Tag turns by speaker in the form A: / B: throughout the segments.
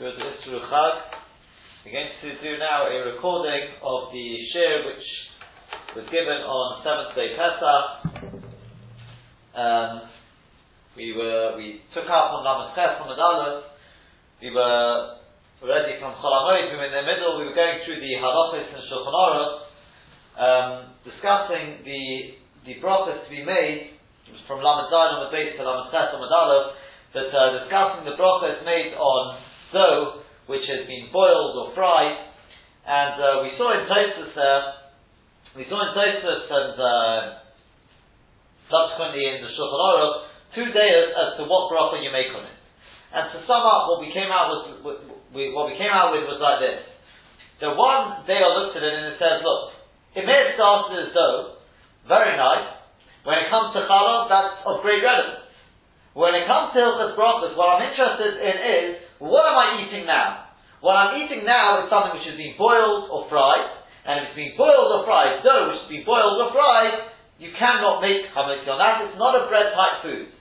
A: Good Isru Chag. We're going to do now a recording of the shir which was given on seventh day Pesach. Um, we were we took out from Lamed Ches from Aleph. We were already from Cholamoid. We were in the middle. We were going through the halachos and Shulchan Aruch, um, discussing the the brachas to be made from Lamed Zayin on the base to Lamed Ches on Aleph. That uh, discussing the brachas made on dough which has been boiled or fried. And uh, we saw in Tosfos there, we saw in Tosfos and uh, subsequently in the Shulchan Aruch two days as to what bracha you make on it. And to sum up, what we came out with, we, what we came out with was like this: the one day I looked at it and it says, look, it may have started as dough, very nice. When it comes to challah, that's of great relevance. When it comes to Hilchas Brachas, what I'm interested in is what am I eating now? What I'm eating now is something which has been boiled or fried, and if it's been boiled or fried, dough which has been boiled or fried, you cannot make chametz on that. It's not a bread type food.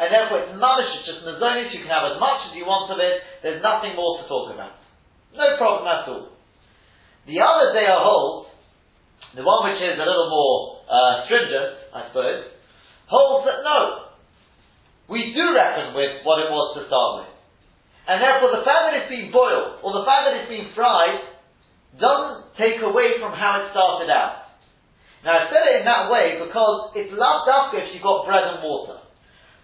A: And therefore it's mamish, it's just nazonis, you can have as much as you want of it, there's nothing more to talk about. No problem at all. The other day I hold, the one which is a little more uh, stringent, I suppose, holds that no, we do reckon with what it was to start with. And therefore the fact that it's been boiled, or the fact that it's been fried, doesn't take away from how it started out. Now I said it in that way because it's loved after if you've got bread and water.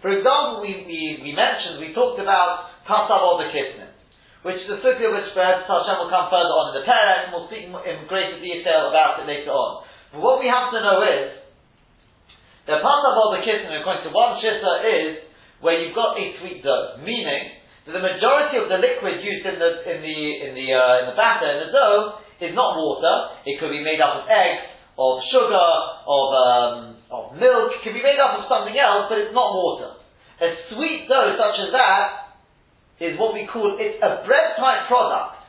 A: For example, we, we, we mentioned, we talked about Pasav or the Kisnin, which is a sukkah which perhaps Hashem will come further on in the Perek, and we'll speak in greater detail about it later on. But what we have to know is, that Pasav or the Kisnin, according to one Shita, is where you've got a sweet dough, meaning the majority of the liquid used in the in the in the uh, in the batter in the dough is not water. It could be made up of eggs, of sugar, of um, of milk. It can be made up of something else, but it's not water. A sweet dough such as that is what we call it's a bread type product,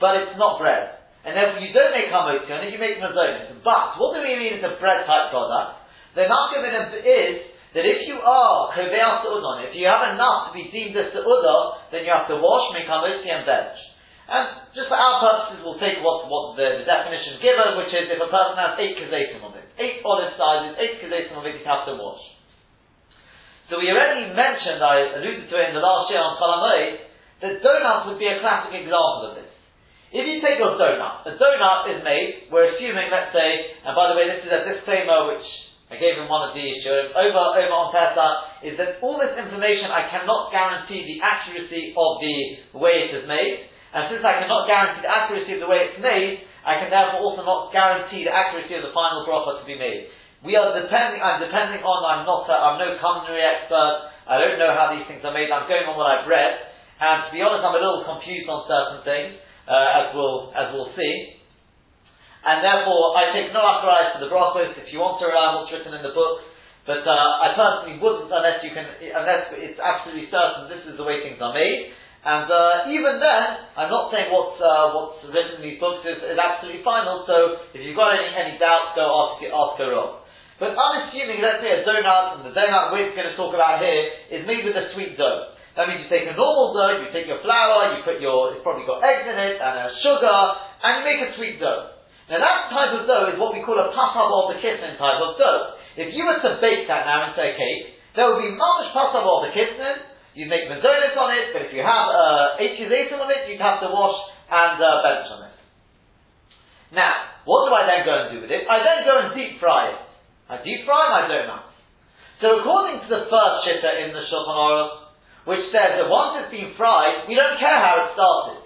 A: but it's not bread. And therefore you don't make hamotzi you make mazonis. But what do we mean it's a bread type product? The nafka is that if you are kovea on if you have enough to be deemed a seudah, then you have to wash, make hamotzi and bench. And just for our purposes, we'll take what, what the, the definition given, which is if a person has eight kazetim of it, eight olive sizes, eight kazetim of it, you have to wash. So we already mentioned, I alluded to it in the last year on Cholamoid, that donuts would be a classic example of this. If you take your donut, a donut is made, we're assuming, let's say, and by the way, this is a disclaimer which I gave him one of these issues over over on Pesach is that all this information I cannot guarantee the accuracy of the way it is made, and since I cannot guarantee the accuracy of the way it's made, I can therefore also not guarantee the accuracy of the final bracha to be made. We are depending. I'm depending on. I'm not. A, I'm no culinary expert. I don't know how these things are made. I'm going on what I've read, and to be honest, I'm a little confused on certain things, uh, as we'll as we'll see. And therefore, I take no authorized to the brachos if you want to rely on what's written in the book. But uh, I personally wouldn't unless you can, unless it's absolutely certain this is the way things are made. And uh, even then, I'm not saying what's uh, what's written in these books is, is absolutely final. So if you've got any any doubts, go ask ask her up. But I'm assuming, let's say a donut, and the donut we're going to talk about here is made with a sweet dough. That means you take a normal dough, you take your flour, you put your, it's probably got eggs in it and a sugar, and you make a sweet dough. Now that type of dough is what we call a pasab of the kisnin type of dough. If you were to bake that now into a cake, there would be mamish pasab of the kisnin, you'd make mazonis on it, but if you have uh, eight on it, you'd have to wash and uh, bench on it. Now, what do I then go and do with it? I then go and deep fry it. I deep fry my donuts. So according to the first shitta in the Shulchan Aruch, which says that once it's been fried, we don't care how it started.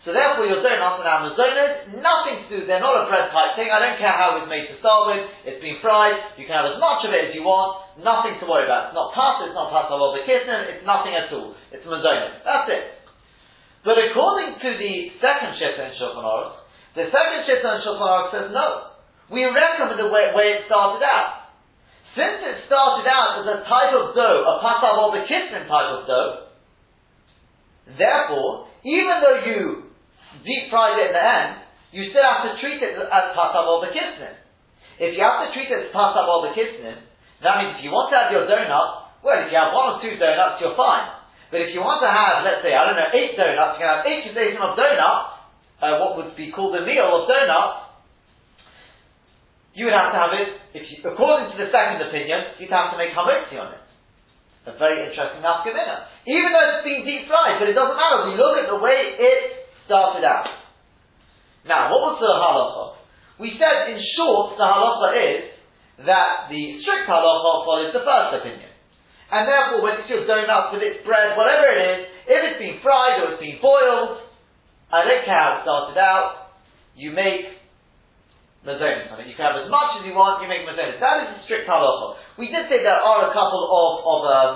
A: So therefore, your donuts and Amazonas, nothing to do, they're not a bread type thing. I don't care how it was made to start with. It's been fried. You can have as much of it as you want. Nothing to worry about. It's not pasta, it's not pasta of the kisnin, it's nothing at all. It's Mazonas. That's it. But according to the second Shitta in Shulchan Aruch, the second Shitta in Shulchan Aruch says no. We recommend the way, way it started out. Since it started out as a type of dough, a pasav of the kisnin type of dough, therefore, even though you deep fried it in the end, you still have to treat it as pasav or bekisnin. If you have to treat it as pasav or bekisnin, that means if you want to have your donut, well, if you have one or two donuts, you're fine. But if you want to have, let's say, I don't know, eight donuts, you can have eight containers of donuts, uh, what would be called a meal of donuts, you would have to have it, if you, according to the second opinion, you'd have to make hamotzi on it. A very interesting nafkamina. Even though it's been deep fried, but it doesn't matter. We look at the way it started out. Now, what was the halacha? We said, in short, the halacha is that the strict halacha follows the first opinion. And therefore, when it's your donuts, with its bread, whatever it is, if it's been fried or it's been boiled, I don't care how it started out, you make mazonis on it. You can have as much as you want, you make mazonis. That is the strict halacha. We did say there are a couple of, of, um,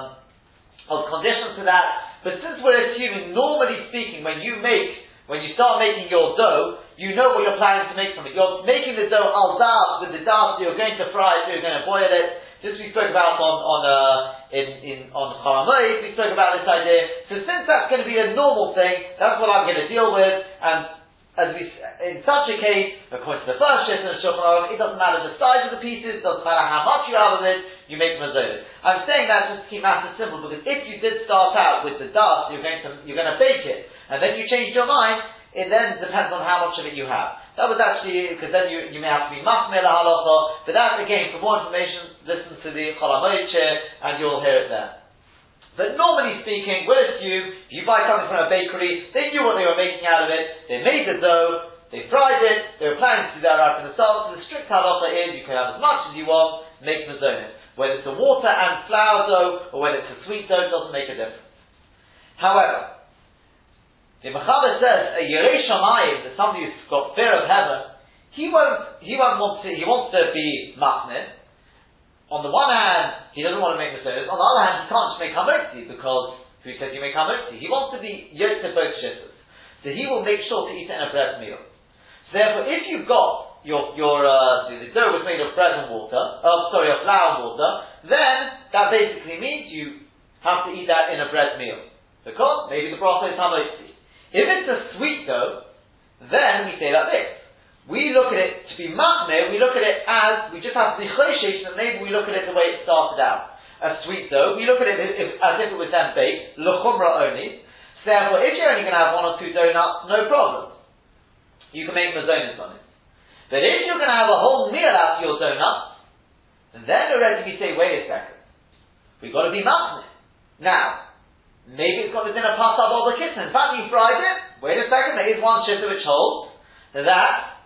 A: of conditions to that, but since we're assuming, normally speaking, when you make, when you start making your dough, you know what you're planning to make from it. You're making the dough al dab with the dab, you're going to fry it, you're going to boil it. This we spoke about on, on, uh, in, in, on Chalamoid, we spoke about this idea. So since that's going to be a normal thing, that's what I'm going to deal with, and as we, in such a case, according to the first shift and the Shulchan Aruch, it doesn't matter the size of the pieces, doesn't matter how much you have of it, you make them as mazolit. I'm saying that just to keep matters simple because if you did start out with the dust, you're going to you're going to bake it, and then you change your mind, it then depends on how much of it you have. That was actually because then you, you may have to be masmir halacha. But that again, for more information, listen to the Cholamoid and you'll hear it there. But normally speaking, we'll assume if you buy something from a bakery, they knew what they were making out of it, they made the dough, they fried it, they were planning to do that right from the start, so the strict halacha is you can have as much as you want, make mazonis. Whether it's a water and flour dough, or whether it's a sweet dough, doesn't make a difference. However, the Mechaber says, a Yerei Shamayim, that somebody who's got fear of heaven, he won't, he won't want to, he wants to be matnit, on the one hand, he doesn't want to make Masonis. On the other hand, he can't just make Hamotzi because who says you make Hamotzi? He wants to be yoked to both shittas. So he will make sure to eat it in a bread meal. So therefore, if you've got your, your, uh, the, dough was made of bread and water, oh, sorry, of flour and water, then that basically means you have to eat that in a bread meal. Because maybe the broth is. If it's a sweet dough, then we say like this. We look at it to be matne, we look at it as, we just have the choshesh, and maybe we look at it the way it started out. A sweet dough, we look at it as if it was then baked, lechumra only. Therefore, if you're only going to have one or two donuts, no problem. You can make mazonis on it. But if you're going to have a whole meal out of your donuts, then already we say, wait a second. We've got to be matne. Now, maybe it's got the pasta of the kitchen. In fact, you fried it. Wait a second, there is one shitter which holds that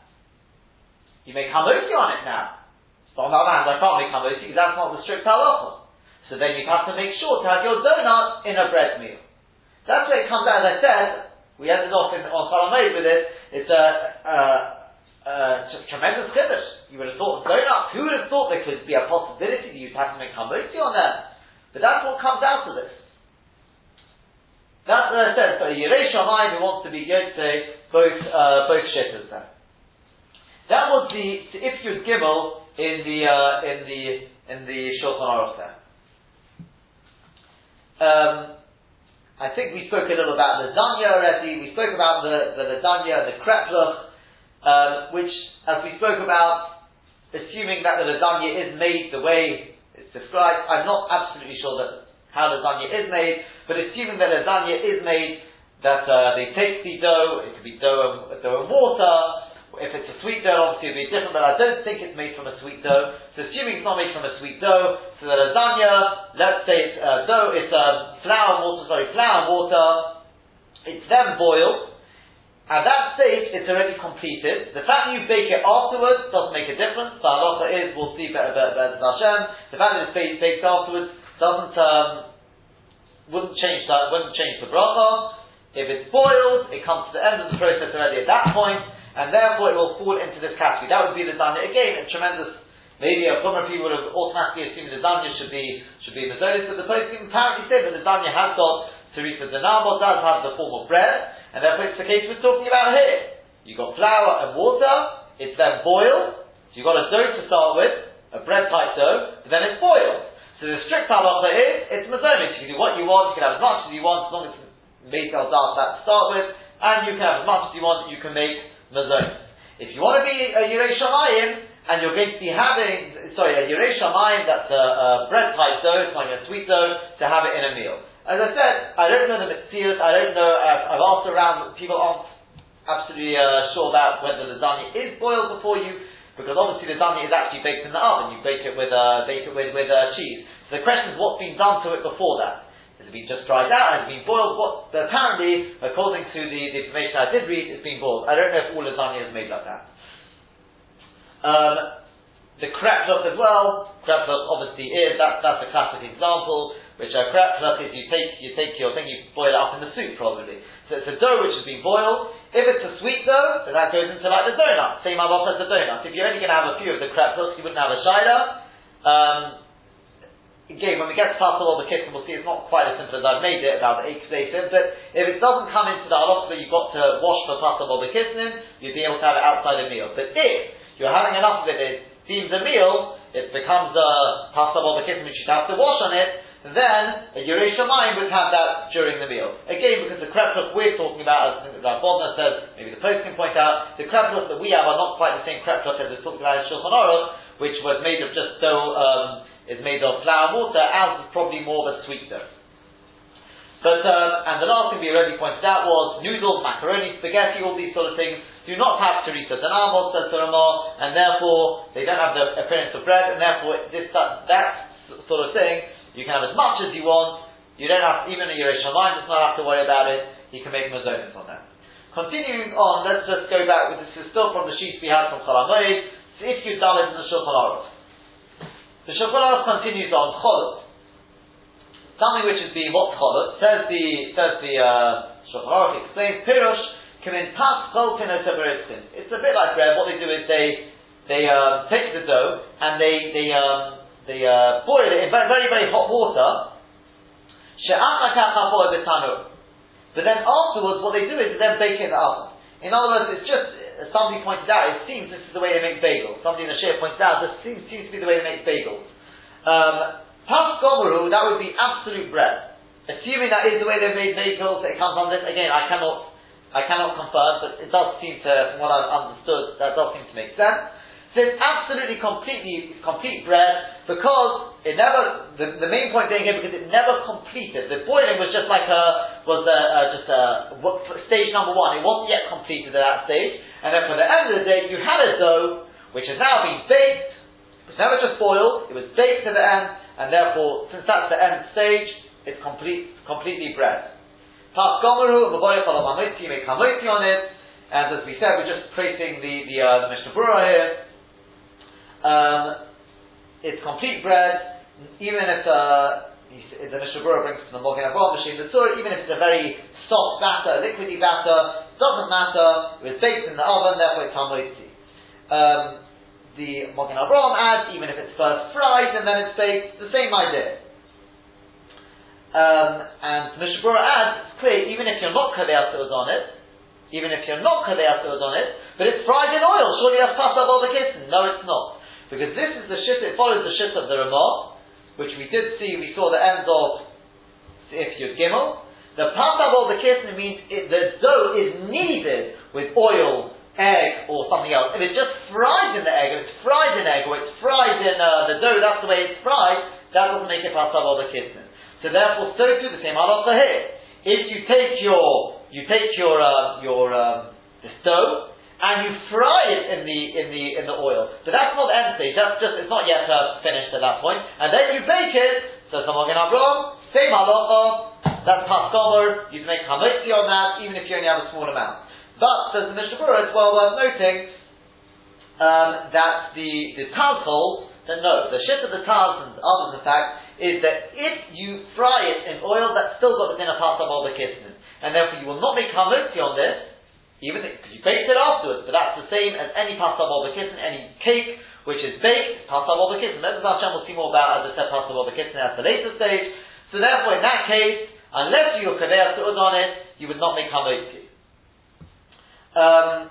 A: you make hamotzi on it now. But on the other hand, I can't make hamotzi because that's not the strict halacha. So then you have to make sure to have your donut in a bread meal. That's where it comes out. As I said, we ended off in, on Salamed with it. It's a, tremendous chiddush. You would have thought donuts. Who would have thought there could be a possibility that you'd have to make hamotzi on them? But that's what comes out of this. That's what I said. So Yerei who wants to be Yotze both uh, both shitters there. That was the if Yud Gimel in the uh, in the in the Shulchan Aruch there. Um, I think we spoke a little about the Danya already. We spoke about the the Ladanya, the Krepluch, um, which, as we spoke about, assuming that the Ladanya is made the way it's described, I'm not absolutely sure that how lasagna is made, but assuming that lasagna is made, that uh, they take the dough, it could be dough and, dough and water, if it's a sweet dough, obviously it'll be different, but I don't think it's made from a sweet dough. So assuming it's not made from a sweet dough, so the lasagna, let's say it's uh, dough, it's um, flour and water, sorry, flour and water, it's then boiled. At that stage, it's already completed. The fact that you bake it afterwards doesn't make a difference. The halacha is, we'll see better, better, better Hashem. The fact that it's baked afterwards doesn't, um, wouldn't change that, wouldn't change the bracha. If it's boiled, it comes to the end of the process already at that point and therefore it will fall into this category. That would be the Danya. Again, a tremendous, maybe a Chumrah people would have automatically assumed the Danya should be, should be Mazonis, but the post apparently said that the Danya has got Teresa Dinamo, does have the form of bread, and therefore it's the case we're talking about here. You've got flour and water, it's then boiled, so you've got a dough to start with, a bread type dough, but then it's boiled. So the strict halacha is, it's mazonis. You can do what you want, you can have as much as you want, as long as it's made al to start with, and you can have as much as you want, you can make mazonis. If you want to be a Yerei Shamayim, and you're going to be having, sorry, a Yerei Shamayim that's a, a bread type dough, it's like a sweet dough, to have it in a meal. As I said, I don't know the Mitzias, I don't know, I've, I've asked around, people aren't absolutely uh, sure about whether the lasagna is boiled before you, because obviously the lasagna is actually baked in the oven. You bake it with uh, bake it with, with uh, cheese. So the question is, what's been done to it before that? Has it been just dried out? Has it been boiled? What apparently, according to the, the information I did read, it's been boiled. I don't know if all lasagna is made like that. Um, the kreploch as well. Kreploch obviously is that, that's a classic example. Which a kreploch is you take you take your thing you boil it up in the soup probably. So it's a dough which has been boiled. If it's a sweet dough, then that goes into like the donut. Same halacha as the donut. If you're only going to have a few of the kreplochs, you wouldn't have a shida. Um, again, when we get to Passover the kitchen, we'll see it's not quite as simple as I've made it about the eight but if it doesn't come into the halacha where you've got to wash for Passover the kitchen, you'd be able to have it outside a meal. But if you're having enough of it, it seems a meal, it becomes a pasta bobakism which you'd have to wash on it, then a Yeresh would have that during the meal. Again, because the kreploch we're talking about, as Rav Bodner says, maybe the post can point out, the kreploch that we have are not quite the same kreploch as is talked about in Shulchan Aruch, which was made of just dough, um, is made of flour and water. Ours is probably more of a sweet dough. But um, and the last thing we already pointed out was noodles, macaroni, spaghetti, all these sort of things do not have teresa danamos, says the Ramah, and therefore they don't have the appearance of bread, and therefore this that, that sort of thing you can have as much as you want. You don't have even a Yeresh does not have to worry about it. You can make mazonis on that. Continuing on, let's just go back. This is still from the sheets we had from Chalamoid. So if you done it in the Shulchan Aruch, the Shulchan Aruch continues on Cholot. Something which is being what cholot, says the says the uh, Shulchan Aruch explains Pirush can in pas kolpin It's a bit like bread. What they do is they they um, take the dough and they they um, they uh, boil it in very very, hot water. But then afterwards, what they do is they then bake it in the oven. In other words, it's just as somebody pointed out. It seems this is the way they make bagels. Somebody in the share pointed out this seems, seems to be the way they make bagels. Um, Pas gomeru, that would be absolute bread. Assuming that is the way they've made bagels, it comes on this. Again, I cannot, I cannot confirm, but it does seem to, from what I've understood, that does seem to make sense. So it's absolutely completely complete bread because it never. The, the main point being here because it never completed. The boiling was just like a was a, a, just a stage number one. It wasn't yet completed at that stage, and then for the end of the day, you had a dough which has now been baked. It was never just boiled. It was baked to the end, and therefore, since that's the end stage, it's complete, completely bread. Pas gomeru, hamotzi on it, and as we said, we're just tracing the, the, uh, the Mishnah here. Um, it's complete bread, even if, uh, the Mishnah Berurah brings from the Mogen Avraham machine, even if it's a very soft batter, liquidy batter, doesn't matter, it was baked in the oven, therefore it's hamotzi. Um, the Mogen Avraham adds, even if it's first fried and then it's baked, the same idea. Um, and Mishnah Berurah adds, it's clear, even if you're not Kadeya on it, even if you're not Kadeya on it, but it's fried in oil, surely that's Pasal the. No, it's not. Because this is the shit, it follows the shit of the Ramah, which we did see, we saw the end of if you're Gimel. The Pasal the Kissen means it, the dough is kneaded with oil egg or something else, if it's just fried in the egg, if it's fried in egg or it's fried in uh, the dough, that's the way it's fried, that doesn't make it pasav or the kisnin. So therefore, so too the same halacha here. If you take your you take your uh, your um, this dough and you fry it in the in the in the oil, but that's not the end stage. That's just it's not yet uh, finished at that point. and then you bake it. So someone can Avram, same halacha. That's pascomer. You can make hamotzi on that, even if you only have a small amount. But, says the Mishnah it's well worth noting um, that the, the Taz holds that no, the shit of the and others, in fact, is that if you fry it in oil, that's still got the dinner pasam of the kisnin. And therefore you will not make hamotzi on this, even because you baked it afterwards, but that's the same as any the kisnin, any cake which is baked, the kisnin. That's what Hashem will see more about, as I said, the kisnin at the later stage. So therefore, in that case, unless you kaveya on it, you would not make hamotzi. Um,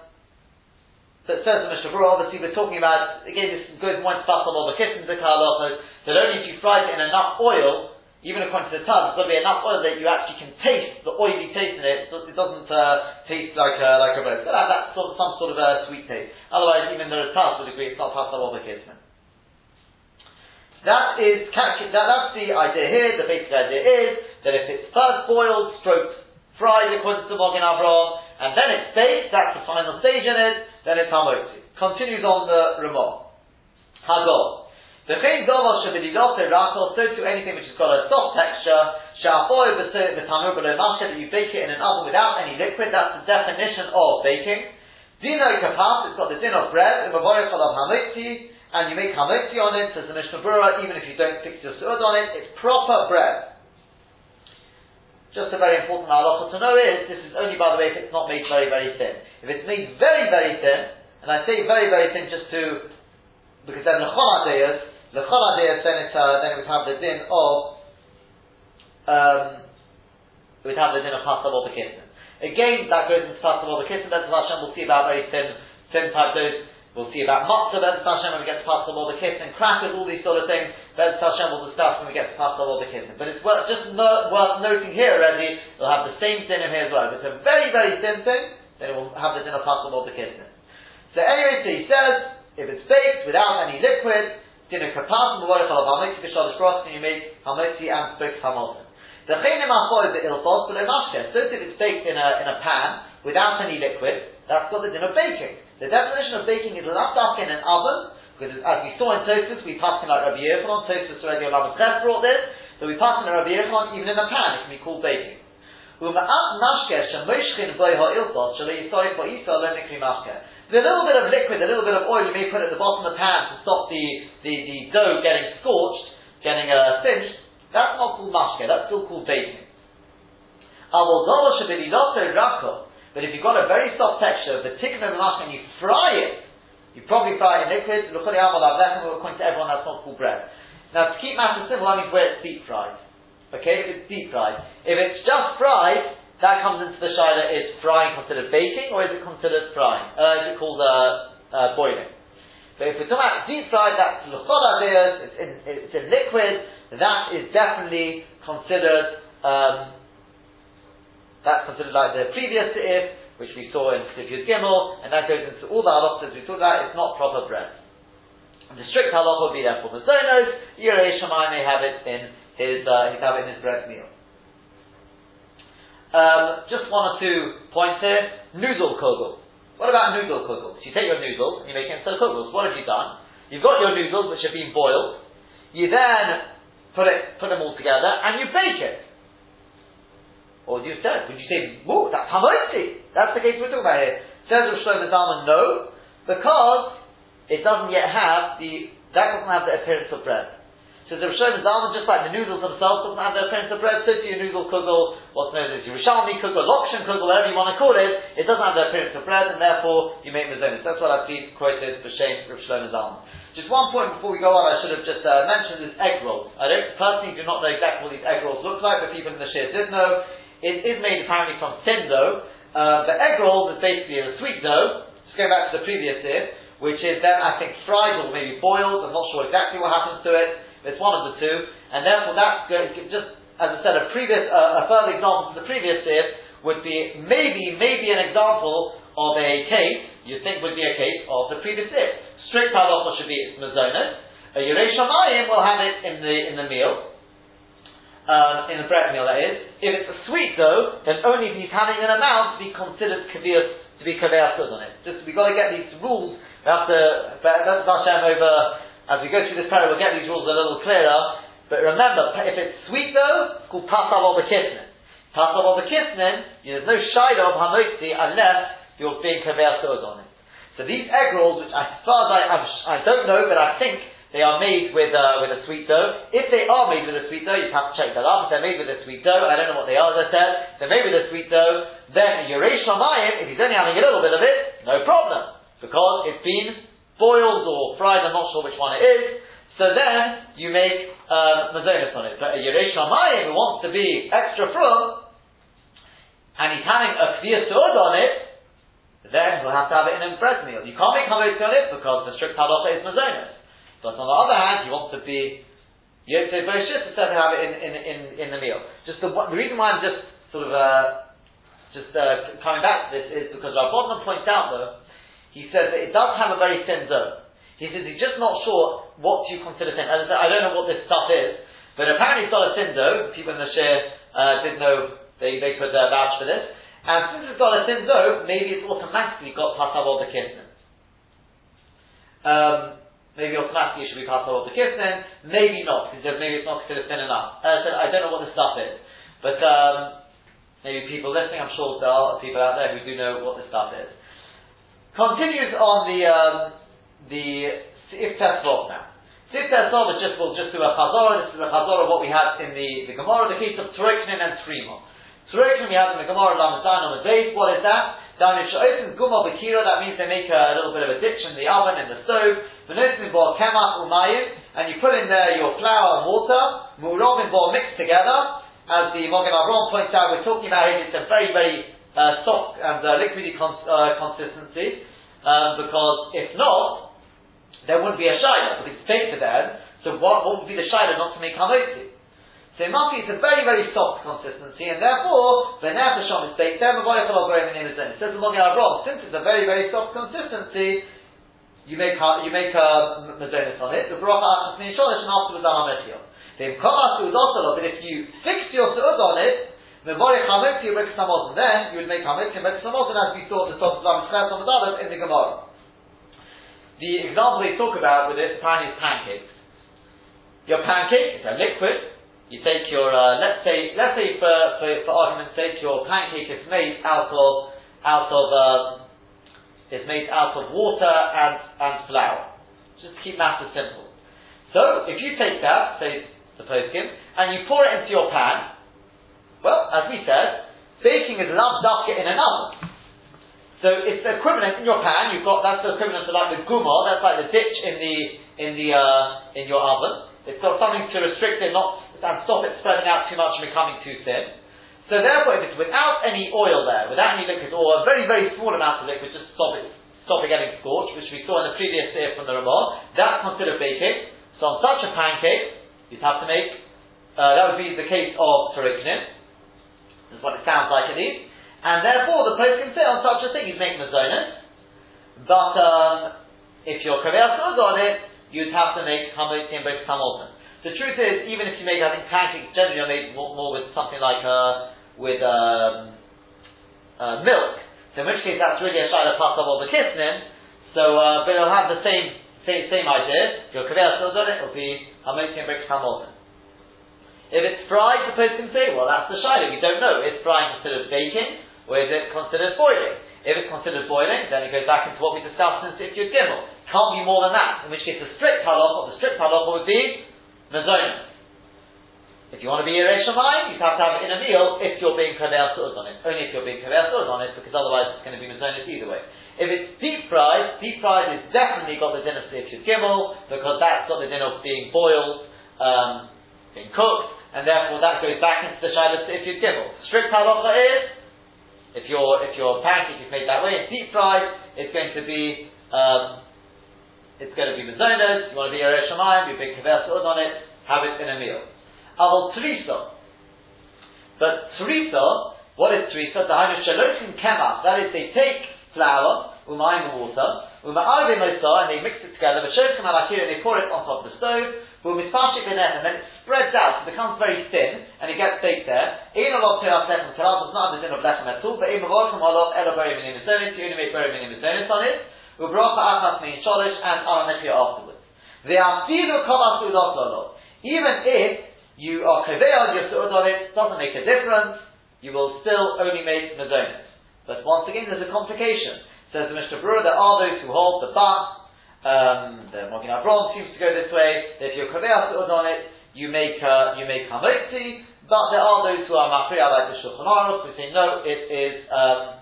A: so it says in Mishnah obviously we're talking about, again this goes more into or Kissin Zakalachos, that only if you fry it in enough oil, even according to the Taz, to be enough oil that you actually can taste the oily taste in it. So it doesn't uh, taste like a, like a bread. So that, that's sort of, some sort of a sweet taste. Otherwise, even the Taz would agree it's not Pasal or Kissin. That is, that, that's the idea here. The basic idea is that if it's first boiled, stroked, fried according to Mogen Avraham, and then it's baked, that's the final stage in it, then it's Hamotzi. Continues on the Ramah. Hagol. The chain dovel shabidilose rakol, so to anything which has got a soft texture, shafoy b'tanur below masha, that you bake it in an oven without any liquid, that's the definition of baking. Dino kapas, it's got the din of bread, umavoyach of hamotzi, and you make hamotzi on it, says the Mishnah Berurah, even if you don't fix your su'ud on it, it's proper bread. Just a very important halacha to know is, this is only by the way if it's not made very, very thin. If it's made very, very thin, and I say very, very thin just to, because then the adeyas, the adeyas, then it, then would have the din of, um, would have the din of pasal or Again, that goes into pasal or bekissin, that's Hashem, we'll see about very thin, thin type dose. We'll see about matzah, Bez Hashem, when we get to pasal or bekissin, crackers, all these sort of things. Bez Hashem will discuss when we get to pasal or bekissin. But it's worth, just no, worth noting here already, it'll have the same din in here as well. If it's a very, very thin thing, then it will have the din of pasal or bekissin. So anyway, so he says, if it's baked without any liquid, dinner b'shalish and you make hamotzi and. The chenim achor is the ilfos, but mashke. So if it's baked in a, in a pan without any liquid, that's got the din of baking. The definition of baking is left up in an oven, because as we saw in Tosfos, we passed in like Rabbi Yochanan, Tosfos already on Ches brought this, so we passed in Rabbi Yochanan even in a pan, it can be called baking. There's a little bit of liquid, a little bit of oil you may put at the bottom of the pan to stop the, the, the dough getting scorched, getting uh, singed. That's not called mashke, that's still called baking. But if you've got a very soft texture, the tikkun of the mashke and you fry it, you probably fry it in liquid, according to everyone that's not called bread. Now to keep matters simple, that means where it's deep fried. Okay, if it's deep fried. If it's just fried, that comes into the shaila, is frying considered baking or is it considered frying? Uh, is it called uh, uh, boiling? But if we're talking about deep fried, that's luchol it's in, it's in liquid, that is definitely considered, um, that's considered like the previous to if, which we saw in Sifyud Gimel, and that goes into all the halachas we talked about, it's not proper bread. The strict halacha would be therefore the zonos, Yirei Shammai may have it in his uh, he's having his bread meal. Um, just one or two points here. Noodle kugel. What about noodle kugels? You take your noodles and you make it into kugels. What have you done? You've got your noodles which have been boiled. You then put it, put them all together and you bake it. Or you said, would you say, whoa, that's hamotzi? That's the case we're talking about here. Says Rosh Zalman, no, because it doesn't yet have the, that doesn't have the appearance of bread. So the Rishon Zalman, just like the noodles themselves doesn't have the appearance of bread, so to your noodle kugel, what's known as Yerushalmi kugel, Lokshen kugel, whatever you want to call it, it doesn't have the appearance of bread, and therefore you make mazonis. That's what I've seen quoted for Shem Rav. Just one point before we go on, I should have just uh, mentioned is egg rolls. I don't personally do not know exactly what these egg rolls look like, but people in the share did know. It is made apparently from thin dough. Uh, the egg roll is basically a sweet dough. Just going back to the previous year, which is then I think fried or maybe boiled. I'm not sure exactly what happens to it. It's one of the two, and therefore that just as I said, a previous uh, a further example from the previous year would be maybe maybe an example of a case you think would be a case of the previous year. Strict halacha should be its mazonas. A Yerei Shamayim will have it in the in the meal. Um, in the bread meal, that is. If it's a sweet dough, then only if he's having an amount to be considered kavias, to be kavias on it. Just we've got to get these rules. We have to. That's Hashem over as we go through this paragraph, we'll get these rules a little clearer. But remember, if it's sweet though, it's called or bekisnin, there's no shida of hamotzi unless you're being kaver on it. So these egg rolls, which as far as I, I don't know, but I think they are made with uh, with a sweet dough. If they are made with a sweet dough, you have to check that out. If they're made with a sweet dough, I don't know what they are, as I said, they're made with a sweet dough, then Yeresh if he's only having a little bit of it, no problem. Because it's been boiled or fried, I'm not sure which one it is. So then you make um, mazonis on it. But a Yeresh Shamayim who wants to be extra from, and he's having a kfir sword on it, then he'll have to have it in a bread meal. You can't make hamotzi on it because the strict halacha is mazonis. But on the other hand, he wants to be Yotzei Bereshit instead of have it in, in, in, in the meal. Just the, the reason why I'm just sort of uh, just uh, coming back to this is because Rabbanon points out though he says that it does have a very thin dough. He says he's just not sure what you consider thin. As I, said, I don't know what this stuff is, but apparently it's got a thin dough. People in the share uh, didn't know they, they could uh, vouch for this. And since it's got a thin dough, maybe it's automatically got pasal of the kisnin. Um, maybe automatically it should be pasal of the kisnin. Maybe not, because maybe it's not considered thin enough. Uh, so I don't know what the stuff is, but um, maybe people listening, I'm sure there are people out there who do know what this stuff is. Continues on the um, the if Tesla now. Sif Tesla just we'll just do a chazor. This is a chazor of what we had in the, the Gemara, the case of Turoknin and Trimo. Turoknin we have in the Gemara Lamadan on the base. What is that? In that means they make a little bit of a ditch in the oven, in the stove. Venotim Bo Kemach Umayim, and you put in there your flour and water. Mu'rovim Bo mixed together. As the Mogen Avram points out, we're talking about it, it's a very, very uh, soft and uh, liquidy con- uh, consistency. Um, because if not, there wouldn't be a shayla because it's baked to them. So what, what would be the shayla not to make hamotzi? So Maki is a very, very soft consistency, and therefore, the Nefashon is baked there, It says the Mogi Avram, since it's a very, very soft consistency, you make you make a mazonis on it. The bracha and afterwards a also, but if you fix your suud on it, mevorich hametiyah breaks then you would make hametiyah breaks as we saw the top of the in the Gemara. The example they talk about with this apparently is pancakes. Your pancake is a liquid. You take your uh, let's say let's say for, for, for argument's sake your pancake is made out of out of um, is made out of water and and flour. Just to keep matters simple. So if you take that, say the poskim, and you pour it into your pan, well, as we said, baking is lav in an oven. So it's the equivalent in your pan. You've got that's the equivalent to like the guma. That's like the ditch in the in the uh, in your oven. It's got something to restrict it, not and stop it spreading out too much and becoming too thin. So therefore, if it's without any oil there, without any liquid, or a very very small amount of liquid, just stop it stop it getting scorched, which we saw in the previous year from the Ramah, that's considered baking. So on such a pancake, you'd have to make. Uh, that would be the case of tariknim. That's what it sounds like at least. And therefore, the post can say on such a thing, you'd make mazonas, but um, if you're kaveya on it, you'd have to make hamotzi and both hamilton. The truth is, even if you make, I think pancakes generally are made more, more with something like uh, with um, uh, milk. So in which case, that's really a shaila pasal of the kisnin. So, uh, but it'll have the same same, same idea. If you're kaveya on it, it'll be hamotzi and both hamilton. If it's fried, the post can say, well, that's the shaila. We don't know. Is frying of baking? or is it considered boiling? If it's considered boiling, then it goes back into what we discussed in Sifyud Gimel. Can't be more than that, in which case the strict halacha, the strict halacha would be mezonah. If you want to be Yeresh you'd have to have it in a meal if you're being Kavel Su'ud on it. Only if you're being Su'ud on it, because otherwise it's going to be Mezonah either way. If it's deep fried, deep fried has definitely got the din of Sifyud Gimel, because that's got the din of being boiled, um, being cooked, and therefore that goes back into the Shiloh Sifyud Gimel. Strict halacha is if your if your pancake is made that way deep fried, it's going to be um, it's going to be mazonas. You want to be Yeresh Shamayim, you big kaver on it, have it in a meal. Aval trisa. But trisa, what is trisa? The hainu shalotim kemach. That is, they take flour, umayim water, uma'arve and they mix it together. V'shochem alakir and they pour it on top of the stove. And then it spreads out, it becomes very thin, and it gets baked there. Ein olov teras lechem teras, it's not the din of lechem at all, but ein mavolchem olov elo beri minim misonis, you only make beri minim misonis on it, ubrocha achas min sholish, and aranechia afterwards. The afidu kol asudot Even if you are on your suud on it, doesn't make a difference, you will still only make mazonis. But once again, there's a complication. Says the Mishnah Berurah, there are those who hold the but um, the Mogen Avram seems to go this way. That if you're kaveya on it, you make uh, you make hamotzi. But there are those who are mafriya like the Shulchan Aruch who say no, it is um,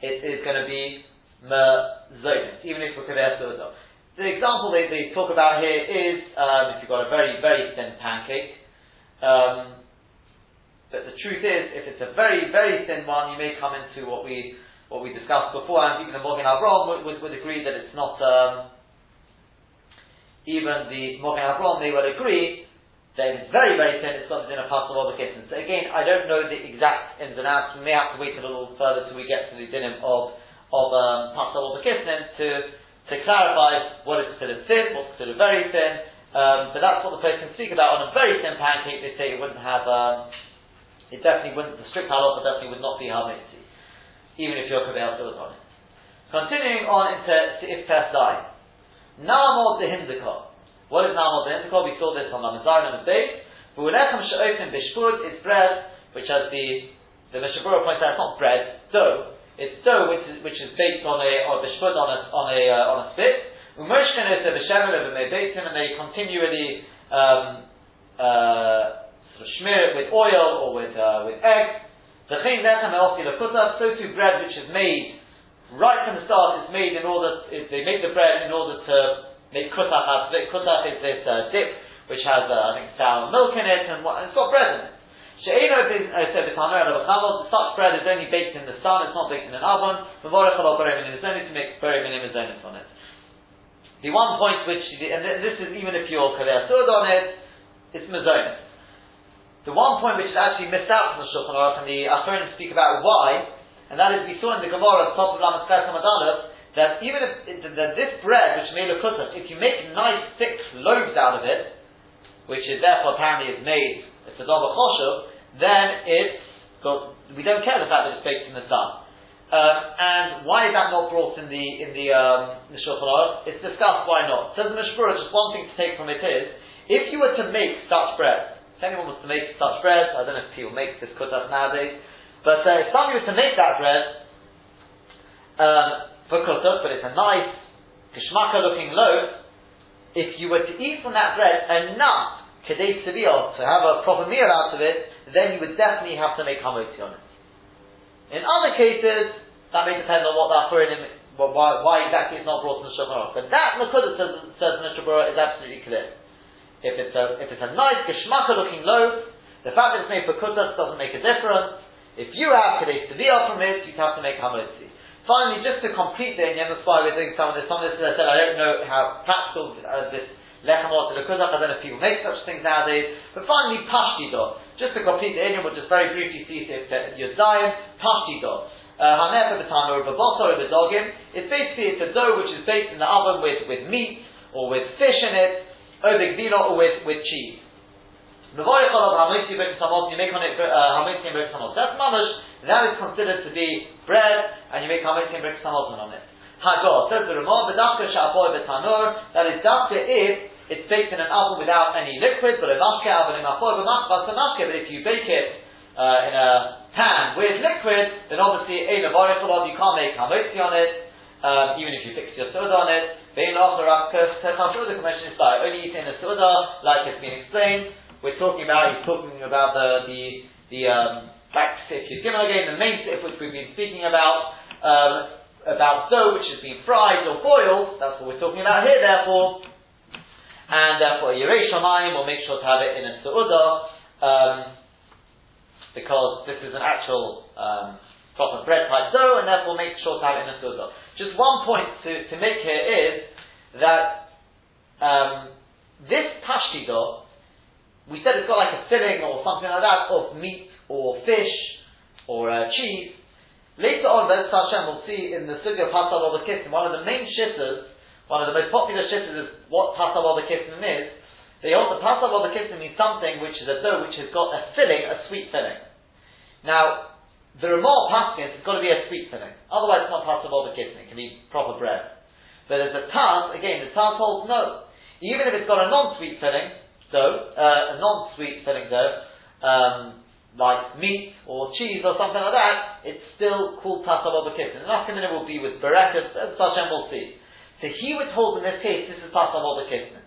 A: it is going to be mezonis, even if we're kaveya The example they, they talk about here is um, if you've got a very very thin pancake. Um, but the truth is, if it's a very very thin one, you may come into what we what we discussed before, and even the Avram would, would, would, agree that it's not, um, even the Mogen Avram, they would agree that it's very, very thin, it's in a din of of So again, I don't know the exact ins and outs, we may have to wait a little further till we get to the dinim of, of um, Pasal of to, to clarify what is considered thin, what's considered very thin, um, but that's what the can speak about. On a very thin pancake, they say it wouldn't have, um, it definitely wouldn't, the strict halacha definitely would not be hamotzi, even if your kavel was on it. Continuing on into if test die. Na'amod the hindika. What is na'amod the? We saw this on the Mazarin and the. But V'ulechem she'ofen bishpud is bread, which has the, the Mishnah Berurah points out it's not bread, dough. It's dough which is, which is baked on a, or bishpud on a, on a, uh, on a spit. Umoshken is a b'shemer of a and they continually, um, uh, sort of smear it with oil or with, uh, with egg. The lechem so too bread which is made right from the start it's made in order, they make the bread in order to make kutach. Kutach is this uh, dip which has, uh, I think, sour milk in it, and, what, and it's got bread in it. She'eno such bread is only baked in the sun, it's not baked in an oven. It's only to make very minimal on it. The one point which, and this is even if you're kaver on it, it's mazonis. The one point which is actually missed out from the Shulchan Aruch, and the Achronim speak about why, and that is we saw in the Gemara, at the top of Lamas Aleph, that even if that this bread, which made a if you make nice thick loaves out of it, which is therefore apparently is made, it's a double choshev, then it's got, we don't care the fact that it's baked in the sun. Um, and why is that not brought in the in the um, the Shulchan Aruch? It's discussed why not. Says the Mishnah Berurah, just one thing to take from it is, if you were to make such bread, if anyone was to make such bread, I don't know if people make this kutas nowadays, but uh, if somebody was to make that bread um, for kutas, but it's a nice, kishmaka looking loaf, if you were to eat from that bread enough kadei to have a proper meal out of it, then you would definitely have to make hamotzi on it. In other cases, that may depend on what that in why, why exactly it's not brought in the Shulchan But that Nakuda says, says in the Shabura is absolutely clear. If it's a, if it's a nice, geshmaka looking loaf, the fact that it's made for kutas doesn't make a difference. If you have Kadei Sevilla from it, you'd have to make Hamotzi. Finally, just to complete the Inyan, that's why we're doing some of this. Some of this, as I said, I don't know how practical uh, this Lechem or I don't know if people make such things nowadays. But finally, Pashtido. Just to complete the Inyan, we'll just very briefly see if you're dying. Pashtido. Hanef at the time, or a babasa, or a dogim. It's basically, it's a dough which is baked in the oven with, with meat, or with fish in it, or or with, with cheese. Olav hamotzi you make on it hamotzi samot. That's mamash, that is considered to be bread, and you make hamotzi samot on it. Hagor, says the Ramah, b'dafka sha'apoy b'tanur, that is dafka if it's baked in an oven without any liquid, but a mashke oven in apoy b'mashke, but if you bake it uh, in a pan with liquid, then obviously a mevorich olav, you can't make hamotzi on it, um, even if you fix your soda on it. Commission is only eating a soda, like it's been explained, we're talking about, he's talking about the, the, the, um, back if you're given again, the main sif which we've been speaking about, um, about dough which has been fried or boiled, that's what we're talking about here, therefore. And therefore, Yeresh Shamayim will make sure to have it in a Su'udah, um, because this is an actual um, proper bread type dough, and therefore make sure to have it in a Su'udah. Just one point to, to make here is that um, this pashtido we said it's got like a filling or something like that of meat or fish or uh, cheese. Later on, Bez Hashem will see in the Sugya of Pasal or the Kissim, one of the main shitters, one of the most popular shitters is what or the Kissim is. They hold the Kissim means something which is a dough which has got a filling, a sweet filling. Now, more paskins, it's got to be a sweet filling. Otherwise, it's not or the Kissim, it can be proper bread. But there's a Taz, again, the Taz holds no. Even if it's got a non-sweet filling, dough, uh, a non-sweet filling dough, um, like meat or cheese or something like that, it's still called tasab obakistin. And Nafkamina will be with berekas, as Hashem will see. So he would hold in this case, this is tasab obakistin.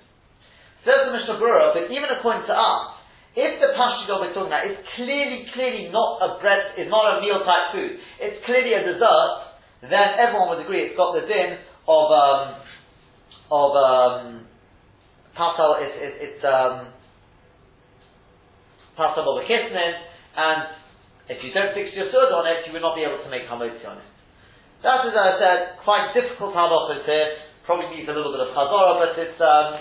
A: Says the Mishnah but even according to us, if the pashtido we're talking about is clearly, clearly not a bread, is not a meal type food, it's clearly a dessert, then everyone would agree it's got the din of um, of um, is, is it's um, Kisnin, and if you don't fix your sword on it, you will not be able to make Hamotzi on it. That is, as I said, quite difficult halachas here. Probably needs a little bit of chazorah, but it's um,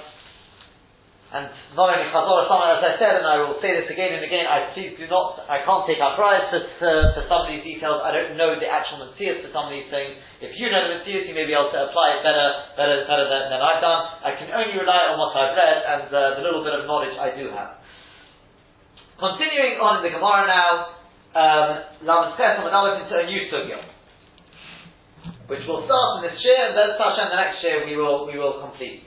A: and not only Chazorah, some, as I said, and I will say this again and again, I please do not, I can't take our prize for, for some of these details. I don't know the actual metzius for some of these things. If you know the metzius, you may be able to apply it better, better, better than, than I've done. I can only rely on what I've read and uh, the little bit of knowledge I do have. Continuing on in the Gemara now, um, Lamed Ches into a new sugya, which will start in this year, and then Hashem the next year we will we will complete.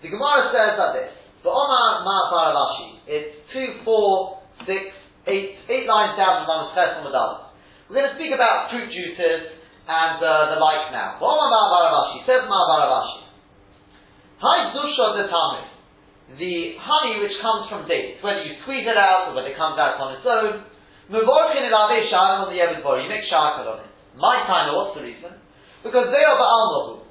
A: The Gemara says like this: For Omar Ma Baravashi, it's two, four, six, eight, eight lines down from Lamed Ches We're going to speak about fruit juices and uh, the like now. For Omar Ma says Ma Baravashi. Hi Zusha the Talmud the honey which comes from dates, whether you squeeze it out or whether it comes out on its own. Mevorchin el ave on the Yevid You make shakal on it. My time, what's the reason? Because they are ba'al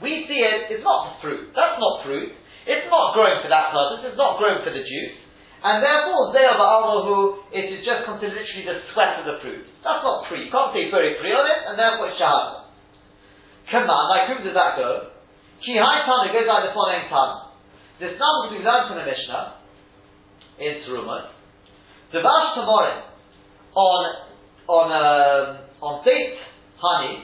A: We see it, it's not fruit. That's not fruit. It's not growing for that purpose. It's not growing for the juice. And therefore, they are ba'al it is just considered literally the sweat of the fruit. That's not free. You can't say very free on it, and therefore it's shahada. Come on, like whom does that go? Ki hai it goes like the following time. This number we learned from the Mishnah in The Devash Tamorim on on um, on date honey,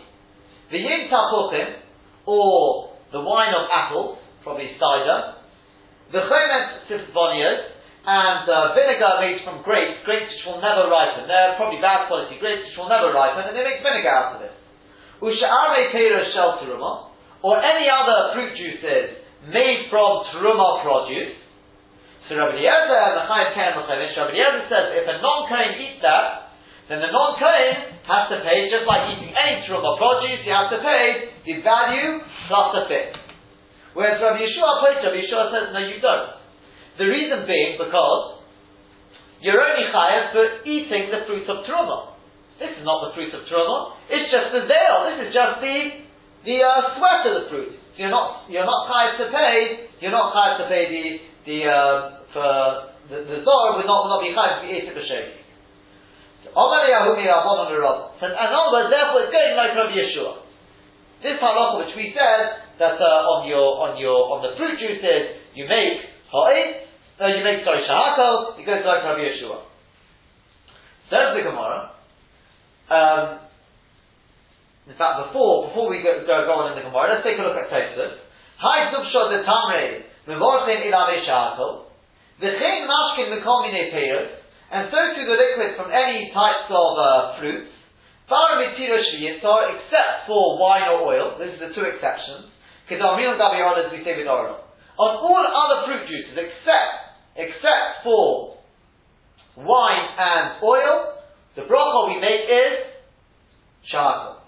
A: the Yin Tapuchim, or the wine of apples, probably cider, the Chomet Sifbonias, and uh, vinegar made from grapes, grapes which will never ripen. They're probably bad quality grapes which will never ripen, and they make vinegar out of it. Usha'are Teira Shel or any other fruit juices made from truma produce. So Rabbi Eliezer and the Chaim Ken Rabbi says if a non-Kohen eats that, then the non-Kohen has to pay, just like eating any truma produce, you have to pay the value plus a fifth. Whereas Rabbi Yehoshua Rabbi Yehoshua says, no, you don't. The reason being because you're only chayav for eating the fruit of truma. This is not the fruit of truma. It's just the veil. This is just the the uh, sweat of the fruit you're not you're not chayav to pay. You're not chayav to pay the the uh, for the, the zor would not would not be chayav to be eaten b'shegi. So and words, therefore, it's going like Rabbi Yehoshua. This halacha which we said that uh, on your on your on the fruit juices you make ha'id, uh, you make sorry shahakal, it goes like Rabbi Yehoshua. Says the Gemara. Um, in fact, before before we go, go, go on in the Gemara, let's take a look at Tosfos. Hi zubshot the tamre mevorchin ilave shakel v'chein mashkin mikol minei peiros, and so too the liquid from any types of uh, fruits. Except for wine or oil. This is the two exceptions. because Kedarmin daviol as we say with oil. On all other fruit juices, except except for wine and oil, the bracha we make is shakel.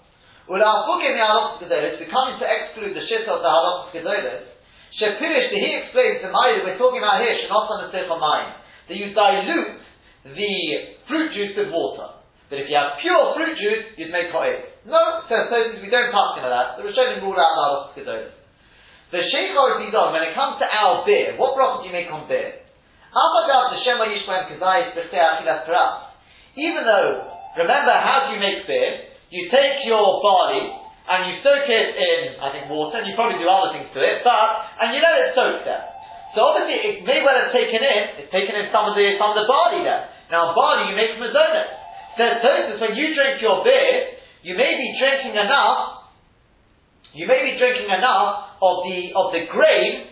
A: We're coming to exclude the shit of the halachas gedolos. Shepirish, he explains the Ma'ida we're talking about here, on the seichel mind, that you dilute the fruit juice with water. That if you have pure fruit juice, you'd make ha'ed. No, says so, we don't pass him that. The Rishonim ruled out the halachas gedolos. The sheikhar bidon, when it comes to our beer, what bracha do you make on beer? Even though, remember, how do you make beer? you take your barley and you soak it in, I think, water, and you probably do other things to it, but, and you let it soak there. So obviously it may well have taken in, it's taken in some of the, some of the barley there. Now barley you make from mazonas. Says Tosfos, when you drink your beer, you may be drinking enough, you may be drinking enough of the, of the grain,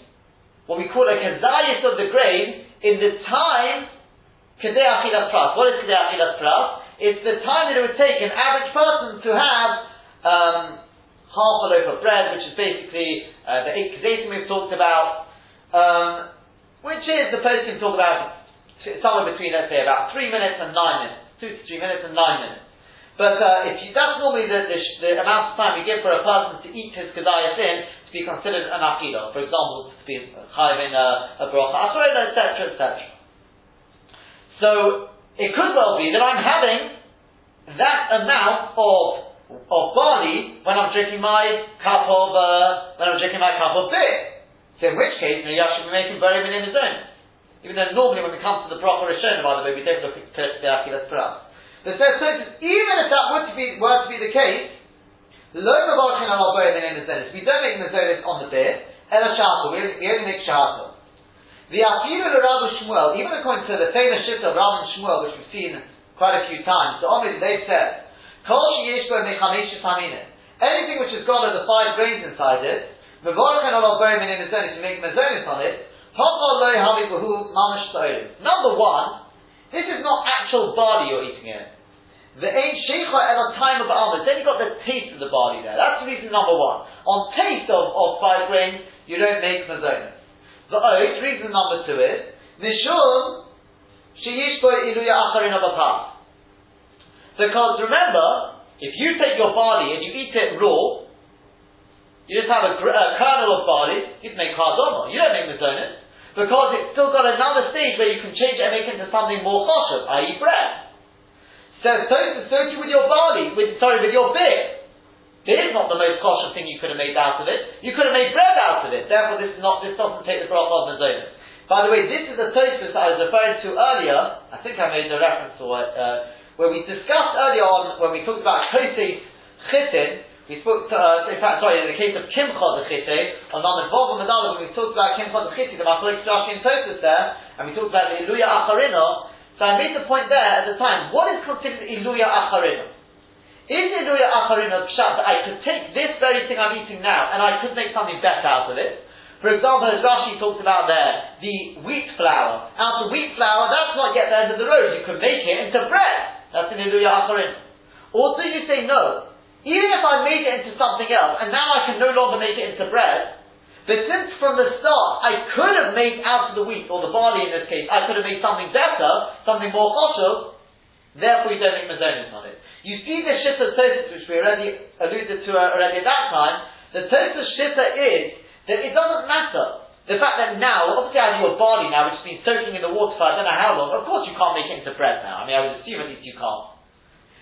A: what we call a kazayis of the grain, in the time, kedei achilas pras. What is kedei achilas pras? it's the time that it would take an average person to have um, half a loaf of bread, which is basically uh, the eight kazetim we've talked about, um, which is the can talk about somewhere between, let's say, about three minutes and nine minutes, two to three minutes and nine minutes. But uh, if you, that's normally the, the, the, amount of time we give for a person to eat his kedayas in to be considered an achidah. For example, to be chayiv in a, a bracha, etc., etc. So it could well be that I'm having that amount of of barley when I'm drinking my cup of uh, when I'm drinking my cup of beer. So in which case, maybe I should be making very in his own. Even though normally when it comes to the proper Rishon, by the way, we don't look at the Achilas us. But so, so even if that were to be were to be the case, lo mavarchin al in We don't make mizonis on the beer. Ela shakel. We only make shakel. The Afilu Rav Shmuel, even according to the famous shift of Rav Shmuel, which we've seen quite a few times, the Omid, they've said, Anything which has got the five grains inside it, Mevorachan al to make mazonis on it, Number one, this is not actual barley you're eating here. The ain't sheikha at a time of almond. Then you got the taste of the barley there. That's reason number one. On taste of, of five grains, you don't make mazonis. The oath, reason number two is nishum sheyish iluya acharin Because remember, if you take your barley and you eat it raw, you just have a, a kernel of barley, you make ha'adama. You don't make mazonis. Because it's still got another stage where you can change it and make it into something more choshev, i.e. bread. Says Tosfos, so with your barley, with, sorry, with your beer. It is not the most kosher thing you could have made out of it. You could have made bread out of it. Therefore, this is not. This doesn't take the bracha of Mazonis. By the way, this is the Tosfos I was referring to earlier. I think I made a reference to it, uh, where we discussed earlier on when we talked about Koses Chitin. We spoke to, uh, in fact, sorry, in the case of Kimcha the on Lamed Vov and when we talked about Kimcha the the Machlok Rashi and Tosfos there, and we talked about the Iluya Acharino, so I made the point there at the time, what is considered Iluya Acharina? Is Iluya Acharina pshat that I could take this very thing I'm eating now and I could make something better out of it? For example, as Rashi about there, the wheat flour. Out of wheat flour, that's not yet the end of the road. You can make it into bread. That's an Iluya Acharina. Or do you say no? Even if I made it into something else, and now I can no longer make it into bread, but since from the start I could have made out of the wheat, or the barley in this case, I could have made something better, something more kosher, therefore you don't make mazonis on it. You see the shitta Tosfos, which we already alluded to already at that time, the Tosfos shitta is that it doesn't matter. The fact that now, obviously I have your barley now, which has been soaking in the water for I don't know how long, of course you can't make it into bread now. I mean, I would assume at least you can't.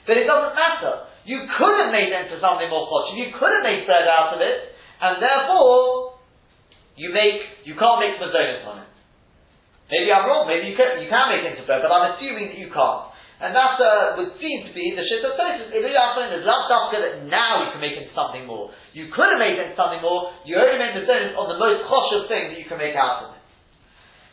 A: But it doesn't matter. You could have made it into something more kosher. You could have made bread out of it, and therefore, you make, you can't make mazonis on it. Maybe I'm wrong, maybe you can, you can make into bread, but I'm assuming that you can't. And that uh, would seem to be the shit of Tosfos. Iluyachon is love dafka that now you can make into something more. You could have made into something more, you only make mazonis on the most kosher thing that you can make out of it.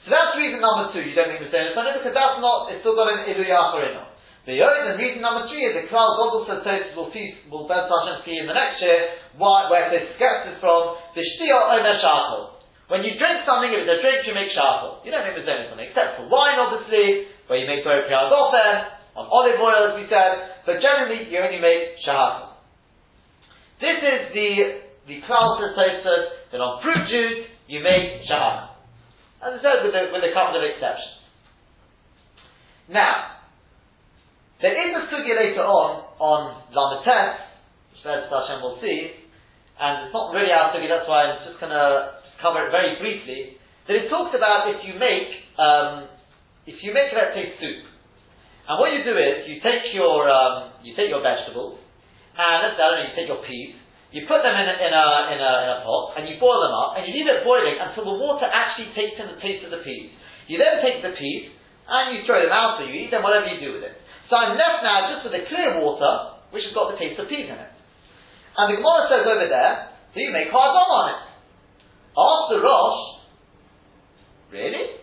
A: So that's reason number two, you don't make mazonis on it, because that's not, it's still got an iluyachon in it. The and reason number three is the Klal Godel says Tosfos will see will Ben Hashem see in the next year why where this gets this from the Shtiyah Omer Shachol. When you drink something, if it's a drink, you make shachol. You don't make mazonis on it, except for wine, obviously, where you make very priyadofen, on olive oil, as we said, but generally you only make shachol. This is the the class of Tosfos that on fruit juice you make shachol. As I said, with a, with a couple of exceptions. Now, there is a sugya later on on Lamed Tes, which Hashem will see, and it's not really our sugya, that's why I'm just going to cover it very briefly, that it talks about if you make, um, if you make, let's say, soup. And what you do is, you take your, um, you take your vegetables, and let's say, I don't know, you take your peas, you put them in a, in a, in a, in a pot, and you boil them up, and you leave it boiling until the water actually takes in the taste of the peas. You then take the peas, and you throw them out, or you eat them, whatever you do with it. So I'm left now just with the clear water, which has got the taste of peas in it. And the Gemara says over there, do you make hard on it? The Rosh, really?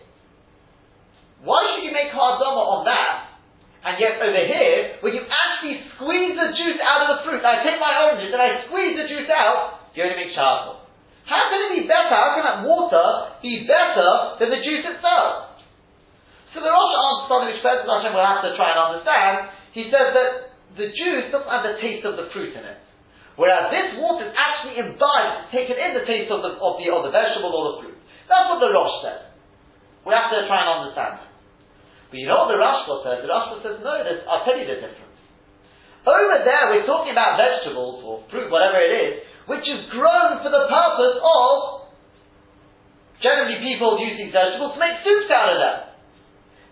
A: Why should you make ha'adama on that? And yet over here, when you actually squeeze the juice out of the fruit, I take my oranges and I squeeze the juice out, you only make charcoal. How can it be better? How can that water be better than the juice itself? So the Rosh answers something which Pesach Hashem will have to try and understand. He says that the juice doesn't have the taste of the fruit in it. Whereas this water is actually imbibed, taken in the taste of the, of the, of the vegetable or the fruit. That's what the Rosh says. We have to try and understand But you know what the Rashba says? The Rashba says, no, this, I'll tell you the difference. Over there, we're talking about vegetables or fruit, whatever it is, which is grown for the purpose of generally people these vegetables to make soups out of them.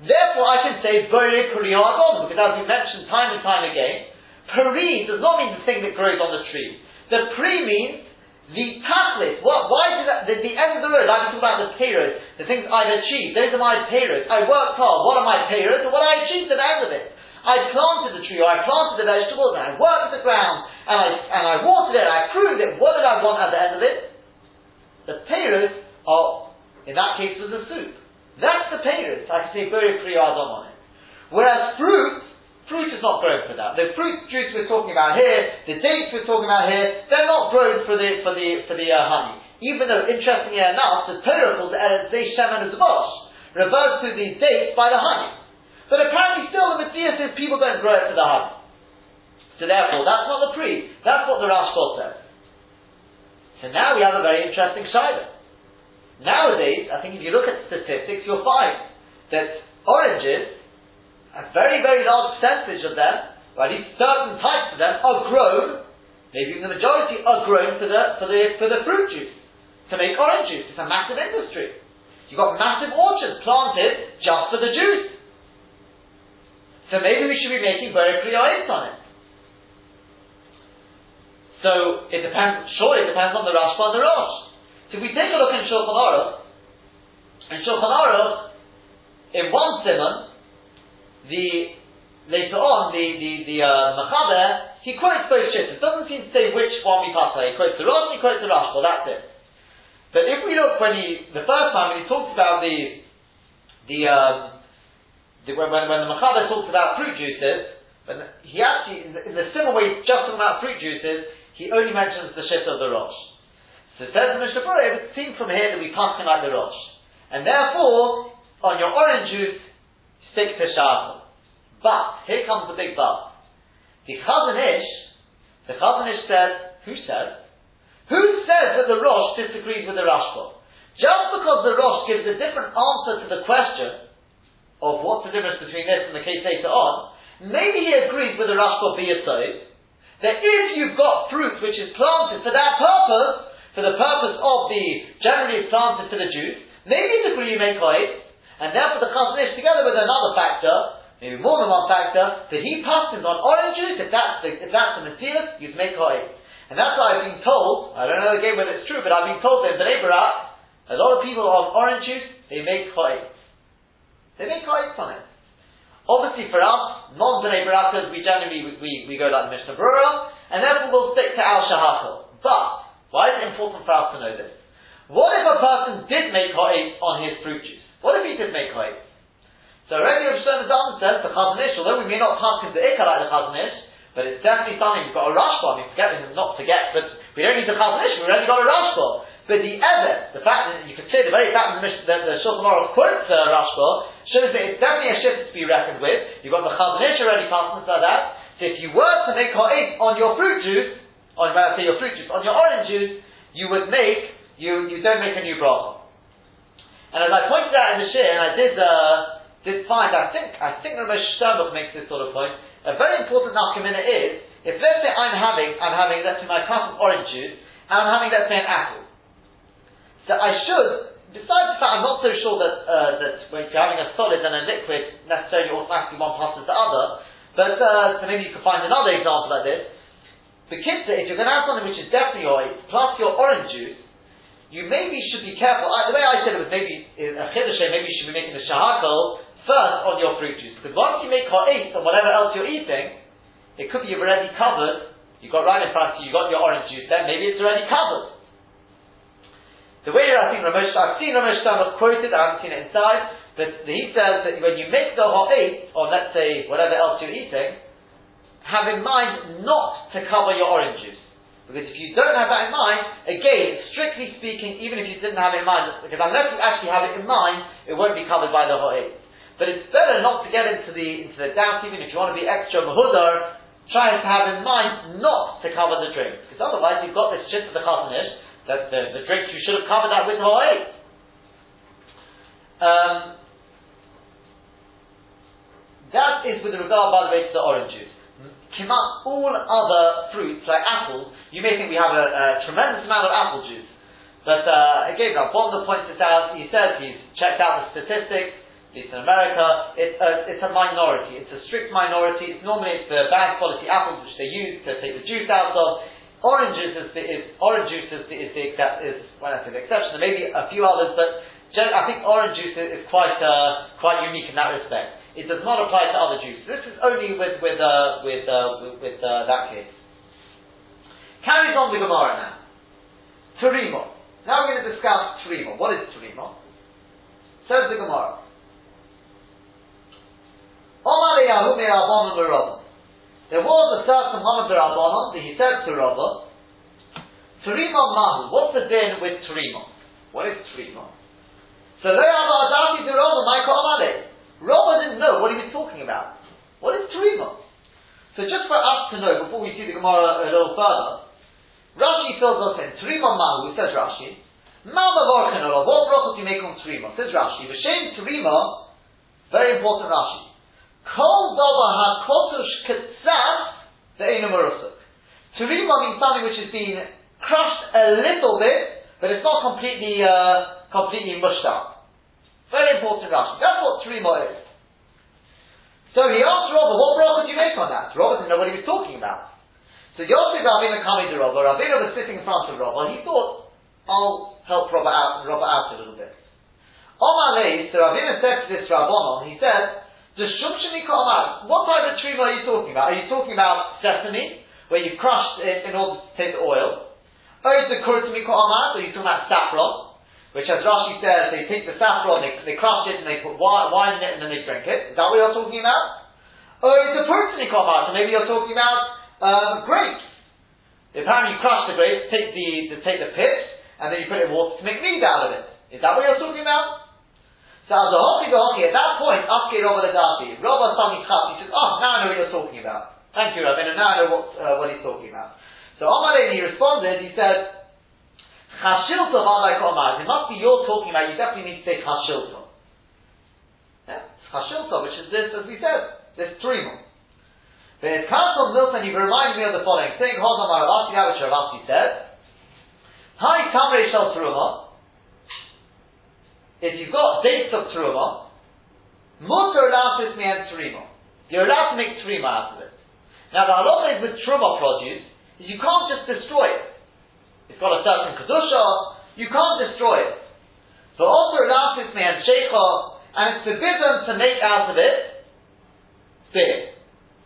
A: Therefore, I can say very because as we mentioned time and time again, Peri does not mean the thing that grows on the tree. The pre means the tachlis. What, why did that, the, the end of the road, like we talk about the payros, the things I've achieved, those are my payros. I worked hard. What are my? And what I achieved at the end of it. I planted the tree, or I planted the vegetables, and I worked the ground, and I, and I watered it, and I pruned it. What did I want at the end of it? The payros are, in that case, was the soup. That's the payros. I can say very priyadom on it. Whereas fruit, Fruit is not grown for that. The fruit juice we're talking about here, the dates we're talking about here, they're not grown for the for the for the uh, honey. even though interestingly enough, the Torah calls Eretz Shemen Zvosh, refers to these dates by the honey. But apparently still the Mitzvah says people don't grow it for the honey. So therefore, that's not the pre, that's what the Rashba says. So now we have a very interesting shiloh. Nowadays, I think if you look at statistics, you'll find that oranges, a very, very large percentage of them, or at least certain types of them, are grown, maybe even the majority are grown for the, for the, for the fruit juice, to make orange juice. It's a massive industry. You've got massive orchards planted just for the juice. So maybe we should be making very priyayis on it. So it depends, surely it depends on the Rashba and the Rosh. So if we take a look in Shulchan Aruch, in Shulchan Aruch, in one simon, the later on the the the uh, Machaber he quotes both shittas. Doesn't seem to say which one we pass He quotes the Rosh he quotes the Rosh. Well, That's it. But if we look when he the first time when he talks about the the, um, the when, when the Machaber talks about fruit juices, when he actually in the, in the similar way just talking about fruit juices, he only mentions the shit of the Rosh. So it says in Mishnah Berurah, it would seem from here that we pass him like the Rosh. And therefore, on your orange juice, stick to Shahal. But, here comes the big but. The Chazon Ish, the Chazon Ish says, who says? Who says that the Rosh disagrees with the Rashba? Just because the Rosh gives a different answer to the question of what's the difference between this and the case later on, maybe he agrees with the Rashba Biyasod, that if you've got fruit which is planted for that purpose, for the purpose of the generally planted for the juice, maybe the you make kohen, and therefore the chazon ish together with another factor, maybe more than one factor, that he passes on orange juice, if that's the, if that's the metzius, you'd make kohen. And that's why I've been told, I don't know again whether it's true, but I've been told that in Bnei Barak, a lot of people on orange juice, they make kohen. They make kohen on it. Obviously, for us, non-Bnei Barakas, we generally we, we, we go like Mishnah Berurah, and therefore we'll stick to Al Shahachal. But why is it important for us to know this? What if a person did make ha'etz on his fruit juice? What if he did make ha'etz? So already Shlomo Zalman says the Chazon Ish, although we may not pass him to Ikka like the Chazon Ish, but it's definitely something we've got a for. I mean, forget him not to get, but we don't need the Chazon Ish, we've only got a for. But the ever, the fact that you could say the very fact that the, the, the Shulchan Aruch quotes uh, Rashba shows that it's definitely a shift to be reckoned with. You've got the Chazon Ish already passing like that. So if you were to make ha'id on your fruit juice, on I say your fruit juice, on your orange juice, you would make you you don't make a new bracha. And as I pointed out in the shir, and I did uh, did find, I think I think Ramesh Sternbuch makes this sort of point. A very important nafkamina is if let's say I'm having I'm having let's say my cup of orange juice and I'm having let's say an apple So I should, besides the fact I'm not so sure that, uh, that when you're having a solid and a liquid, necessarily automatically one passes the other, but uh, so maybe you could find another example like this. The kitzah, if you're going to have something which is definitely oil, plus your orange juice, you maybe should be careful. I, the way I said it was maybe in a chiddush, eh, maybe you should be making the shahakal first on your fruit juice, because once you make ha'et on whatever else you're eating, it could be you've already covered. You've got right in front of you, you've got your orange juice there, maybe it's already covered. The way I think Ramesh, I've seen Ramesh Stama quoted, I haven't seen it inside, but he says that when you make the ha'et, or let's say whatever else you're eating, have in mind not to cover your orange juice. Because if you don't have that in mind, again, strictly speaking, even if you didn't have it in mind, because unless you actually have it in mind, it won't be covered by the ha'et. But it's better not to get into the into the doubt, even if you want to be extra mahudar, try to have in mind not to cover the drink. Because otherwise you've got this shit of the Chazon Ish, that the, the drink you should have covered that with ho'ei. Um, that is with regard, by the way, to the orange juice. Kimat all other fruits, like apples, you may think we have a, a tremendous amount of apple juice. But uh, again, Bonda points this out. He says he's checked out the statistics, at least in America. It's a, it's a minority. It's a strict minority. It's normally it's the bad quality apples which they use to take the juice out of. Oranges is, the, is orange juice is the, is the I say the exception. There may be a few others, but I think orange juice is, quite uh, quite unique in that respect. It does not apply to other juices. This is only with with uh, with uh, with, with uh, that case. Carries on with Gemara now. Terima. Now we're going to discuss Terima. What is Terima? Says the Gemara. There was a certain Hamad Rabbanon that he said to Rabbah, Terima mahu. What's the din with terima? What is terima? So they are Adati to Rama, Michael Amale. Rama didn't know what he was talking about. What is terima? So just for us to know, before we see the Gemara a little further, Rashi fills us in. Terima mahu, says Rashi. Mama Vorchen what brachot you make on terima? Says Rashi. V'shem terima, very important Rashi. Kol dava ha-kotush ketzaf, the Einamarusuk. Terima means something which has been crushed a little bit, but it's not completely, uh, completely mushed up. Very important Rashi. That's what terima is. So he asked Robert, what bracha do you make on that? Robert didn't know what he was talking about. So Yosef Rabbeinu coming to Robert, Rabbeinu was sitting in front of Robert, he thought, I'll help Robert out, Robert out a little bit. Omar Leis, so Rabbeinu said to this Rabbonon, he said, the Shumshimika Omar, what type of tree are you talking about? Are you talking about sesame, where you crushed it in order to take the oil? Or is the Kurtamika or are you talking about saffron? Which as Rashi says, they take the saffron, they, they crush it, and they put wine, in it, and then they drink it. Is that what you're talking about? Or it's a person you so maybe you're talking about um, grapes. Apparently you crush the grapes, take the, the, take the pips, and then you put it in water to make mead out of it. Is that what you're talking about? So as a hockey at that point, ask Rabbi Ladati, Rabbi Sami he says, oh, now I know what you're talking about. Thank you, Rabbi, and now I know what, uh, what he's talking about. So Omar he responded, he said, Chashiltov Alai Omar. It must be you're talking about, you definitely need to say Chashiltov. Yeah? Chashiltov, which is this, as we said, this three more. But Kanton Milton, he reminded me of the following. Saying Hodam Aravasi, that which Rav Assi said. Hi Tamre Shel Truma. If you've got dates of Truma, Mutter Lasis me and Trima. You're allowed to make Trima out of it. Now the halacha is with Truma produce, you can't just destroy it. It's got a certain kedusha. You can't destroy it. So also Rasis and Sheikha, and it's forbidden to make out of it beer.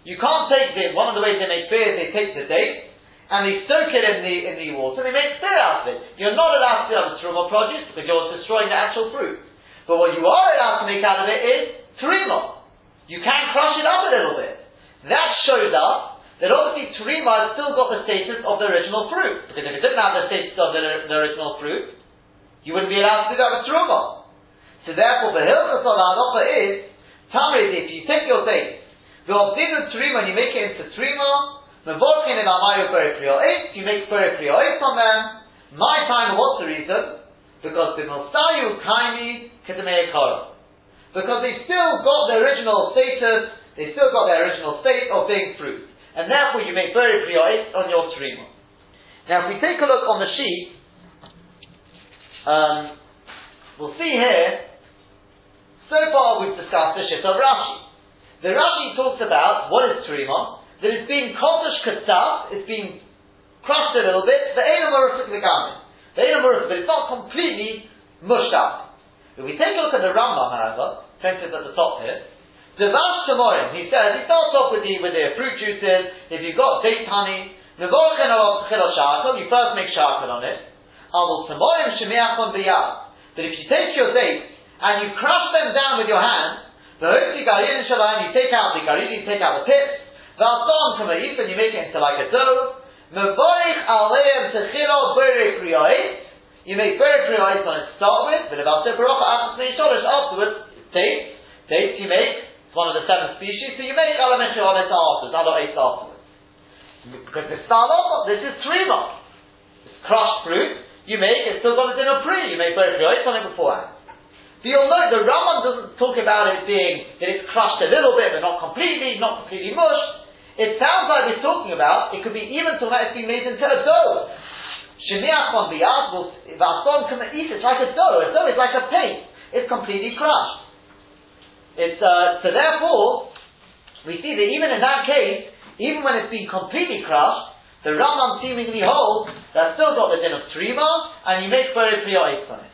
A: You can't take the one of the ways they make beer is they take the date and they soak it in the in the water and they make beer out of it. You're not allowed to do that truma produce because you're destroying the actual fruit. But what you are allowed to make out of it is terima. You can crush it up a little bit. That shows us that obviously terima has still got the status of the original fruit. Because if it didn't have the status of the, the original fruit, you wouldn't be allowed to do that with teruma. So therefore, the hilchas of the is, Tamrid, if you take your dates, the obdinu terima and you make it into terima, mevorkin in amayu eight, you make eight on them. My time, what's the reason? Because the mosayu kaimi kedemei Because they still got the original status, they still got their original state of being fruit and therefore you make very priyois on your trima. Now, if we take a look on the sheet, um, we'll see here. So far, we've discussed the shit of Rashi. The Rashi talks about what is trima. That it's being kodesh katzaf, it's being crushed a little bit. The enamorifik v'gamin. The enamorifik, but it's not completely mushed up. If we take a look at the Rambam, however, printed at the top here, Devash Tamorim, he says, he starts off with the, with the fruit juices, if you've got date honey, Mevorchen of Chilo you first make Shakal on it. Avol Tamorim Shemiachon Biyad. But if you take your dates and you crush them down with your hand, the Hotzi Garin Shalayim, you take out the Garin, you take out the pips, Valson a and you make it into like a dough, Mevorich Aleim Techilo Bere Priyois, you make Bere Priyois on it to start with, but about Barocha afterwards, dates, dates you make, one of the seven species, so you make ala on it afterwards, ala eight afterwards. Because the start this is trima. It's crushed fruit, you make, it's still got a dinner pre, you make both it's on it beforehand. But you'll note the Rambam doesn't talk about it being that it's crushed a little bit, but not completely, not completely mushed. It sounds like he's talking about, it could be even talking it's being made into a dough. Shemiach on will, Vason can eat it like a dough. A dough is like a paste. It's completely crushed. It's, uh, so therefore, we see that even in that case, even when it's been completely crushed, the Rambam seemingly holds that still got the din of trima, and you make very priorities on it.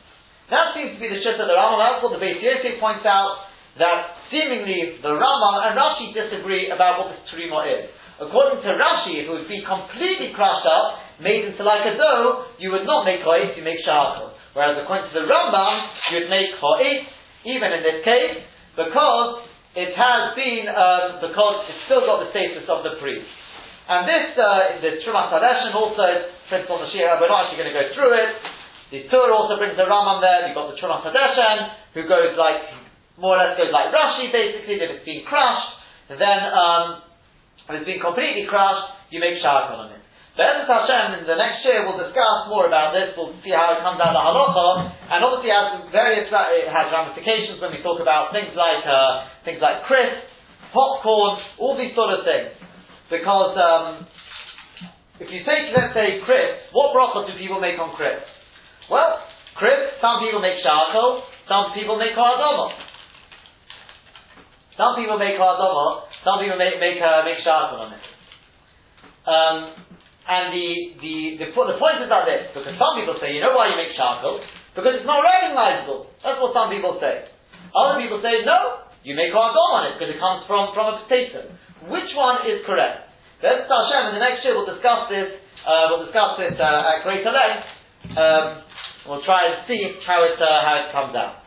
A: That seems to be the shift of the Rambam. What the Yosef points out that seemingly the Rambam and Rashi disagree about what this trima is. According to Rashi, if it would be completely crushed up, made into like a dough, you would not make ha'it, you make shachal. Whereas according to the Rambam, you would make ha'it, even in this case, because it has been, um, because it's still got the status of the priest. And this, uh, the Trumas Hadeshen also prints on the Shira, we're not actually going to go through it. The Tur also brings the Rambam there, you've got the Trumas Hadeshen, who goes like, more or less goes like Rashi basically, that it's been crushed, then, um, it's been completely crushed, you make Shakal on it. Be'ezus Hashem, in the next year, we'll discuss more about this. We'll see how it comes out of halacha, and obviously has various it has ramifications when we talk about things like uh, things like crisps, popcorn, all these sort of things. Because um, if you take, let's say, crisps, what brachot do people make on crisps? Well, crisps, some people make shakol, some people make ha'adama. Some people make ha'adama, some people make make uh, make on it. Um, and the, the, the, the point is about this, because some people say, you know why you make charcoal? Because it's not recognizable. That's what some people say. Other people say, no, you make dom on it, because it comes from, from a potato. Which one is correct? Let's Hashem, in the next year we'll discuss this, uh, we'll discuss this uh, at greater length. Um, we'll try and see how it, uh, how it comes out.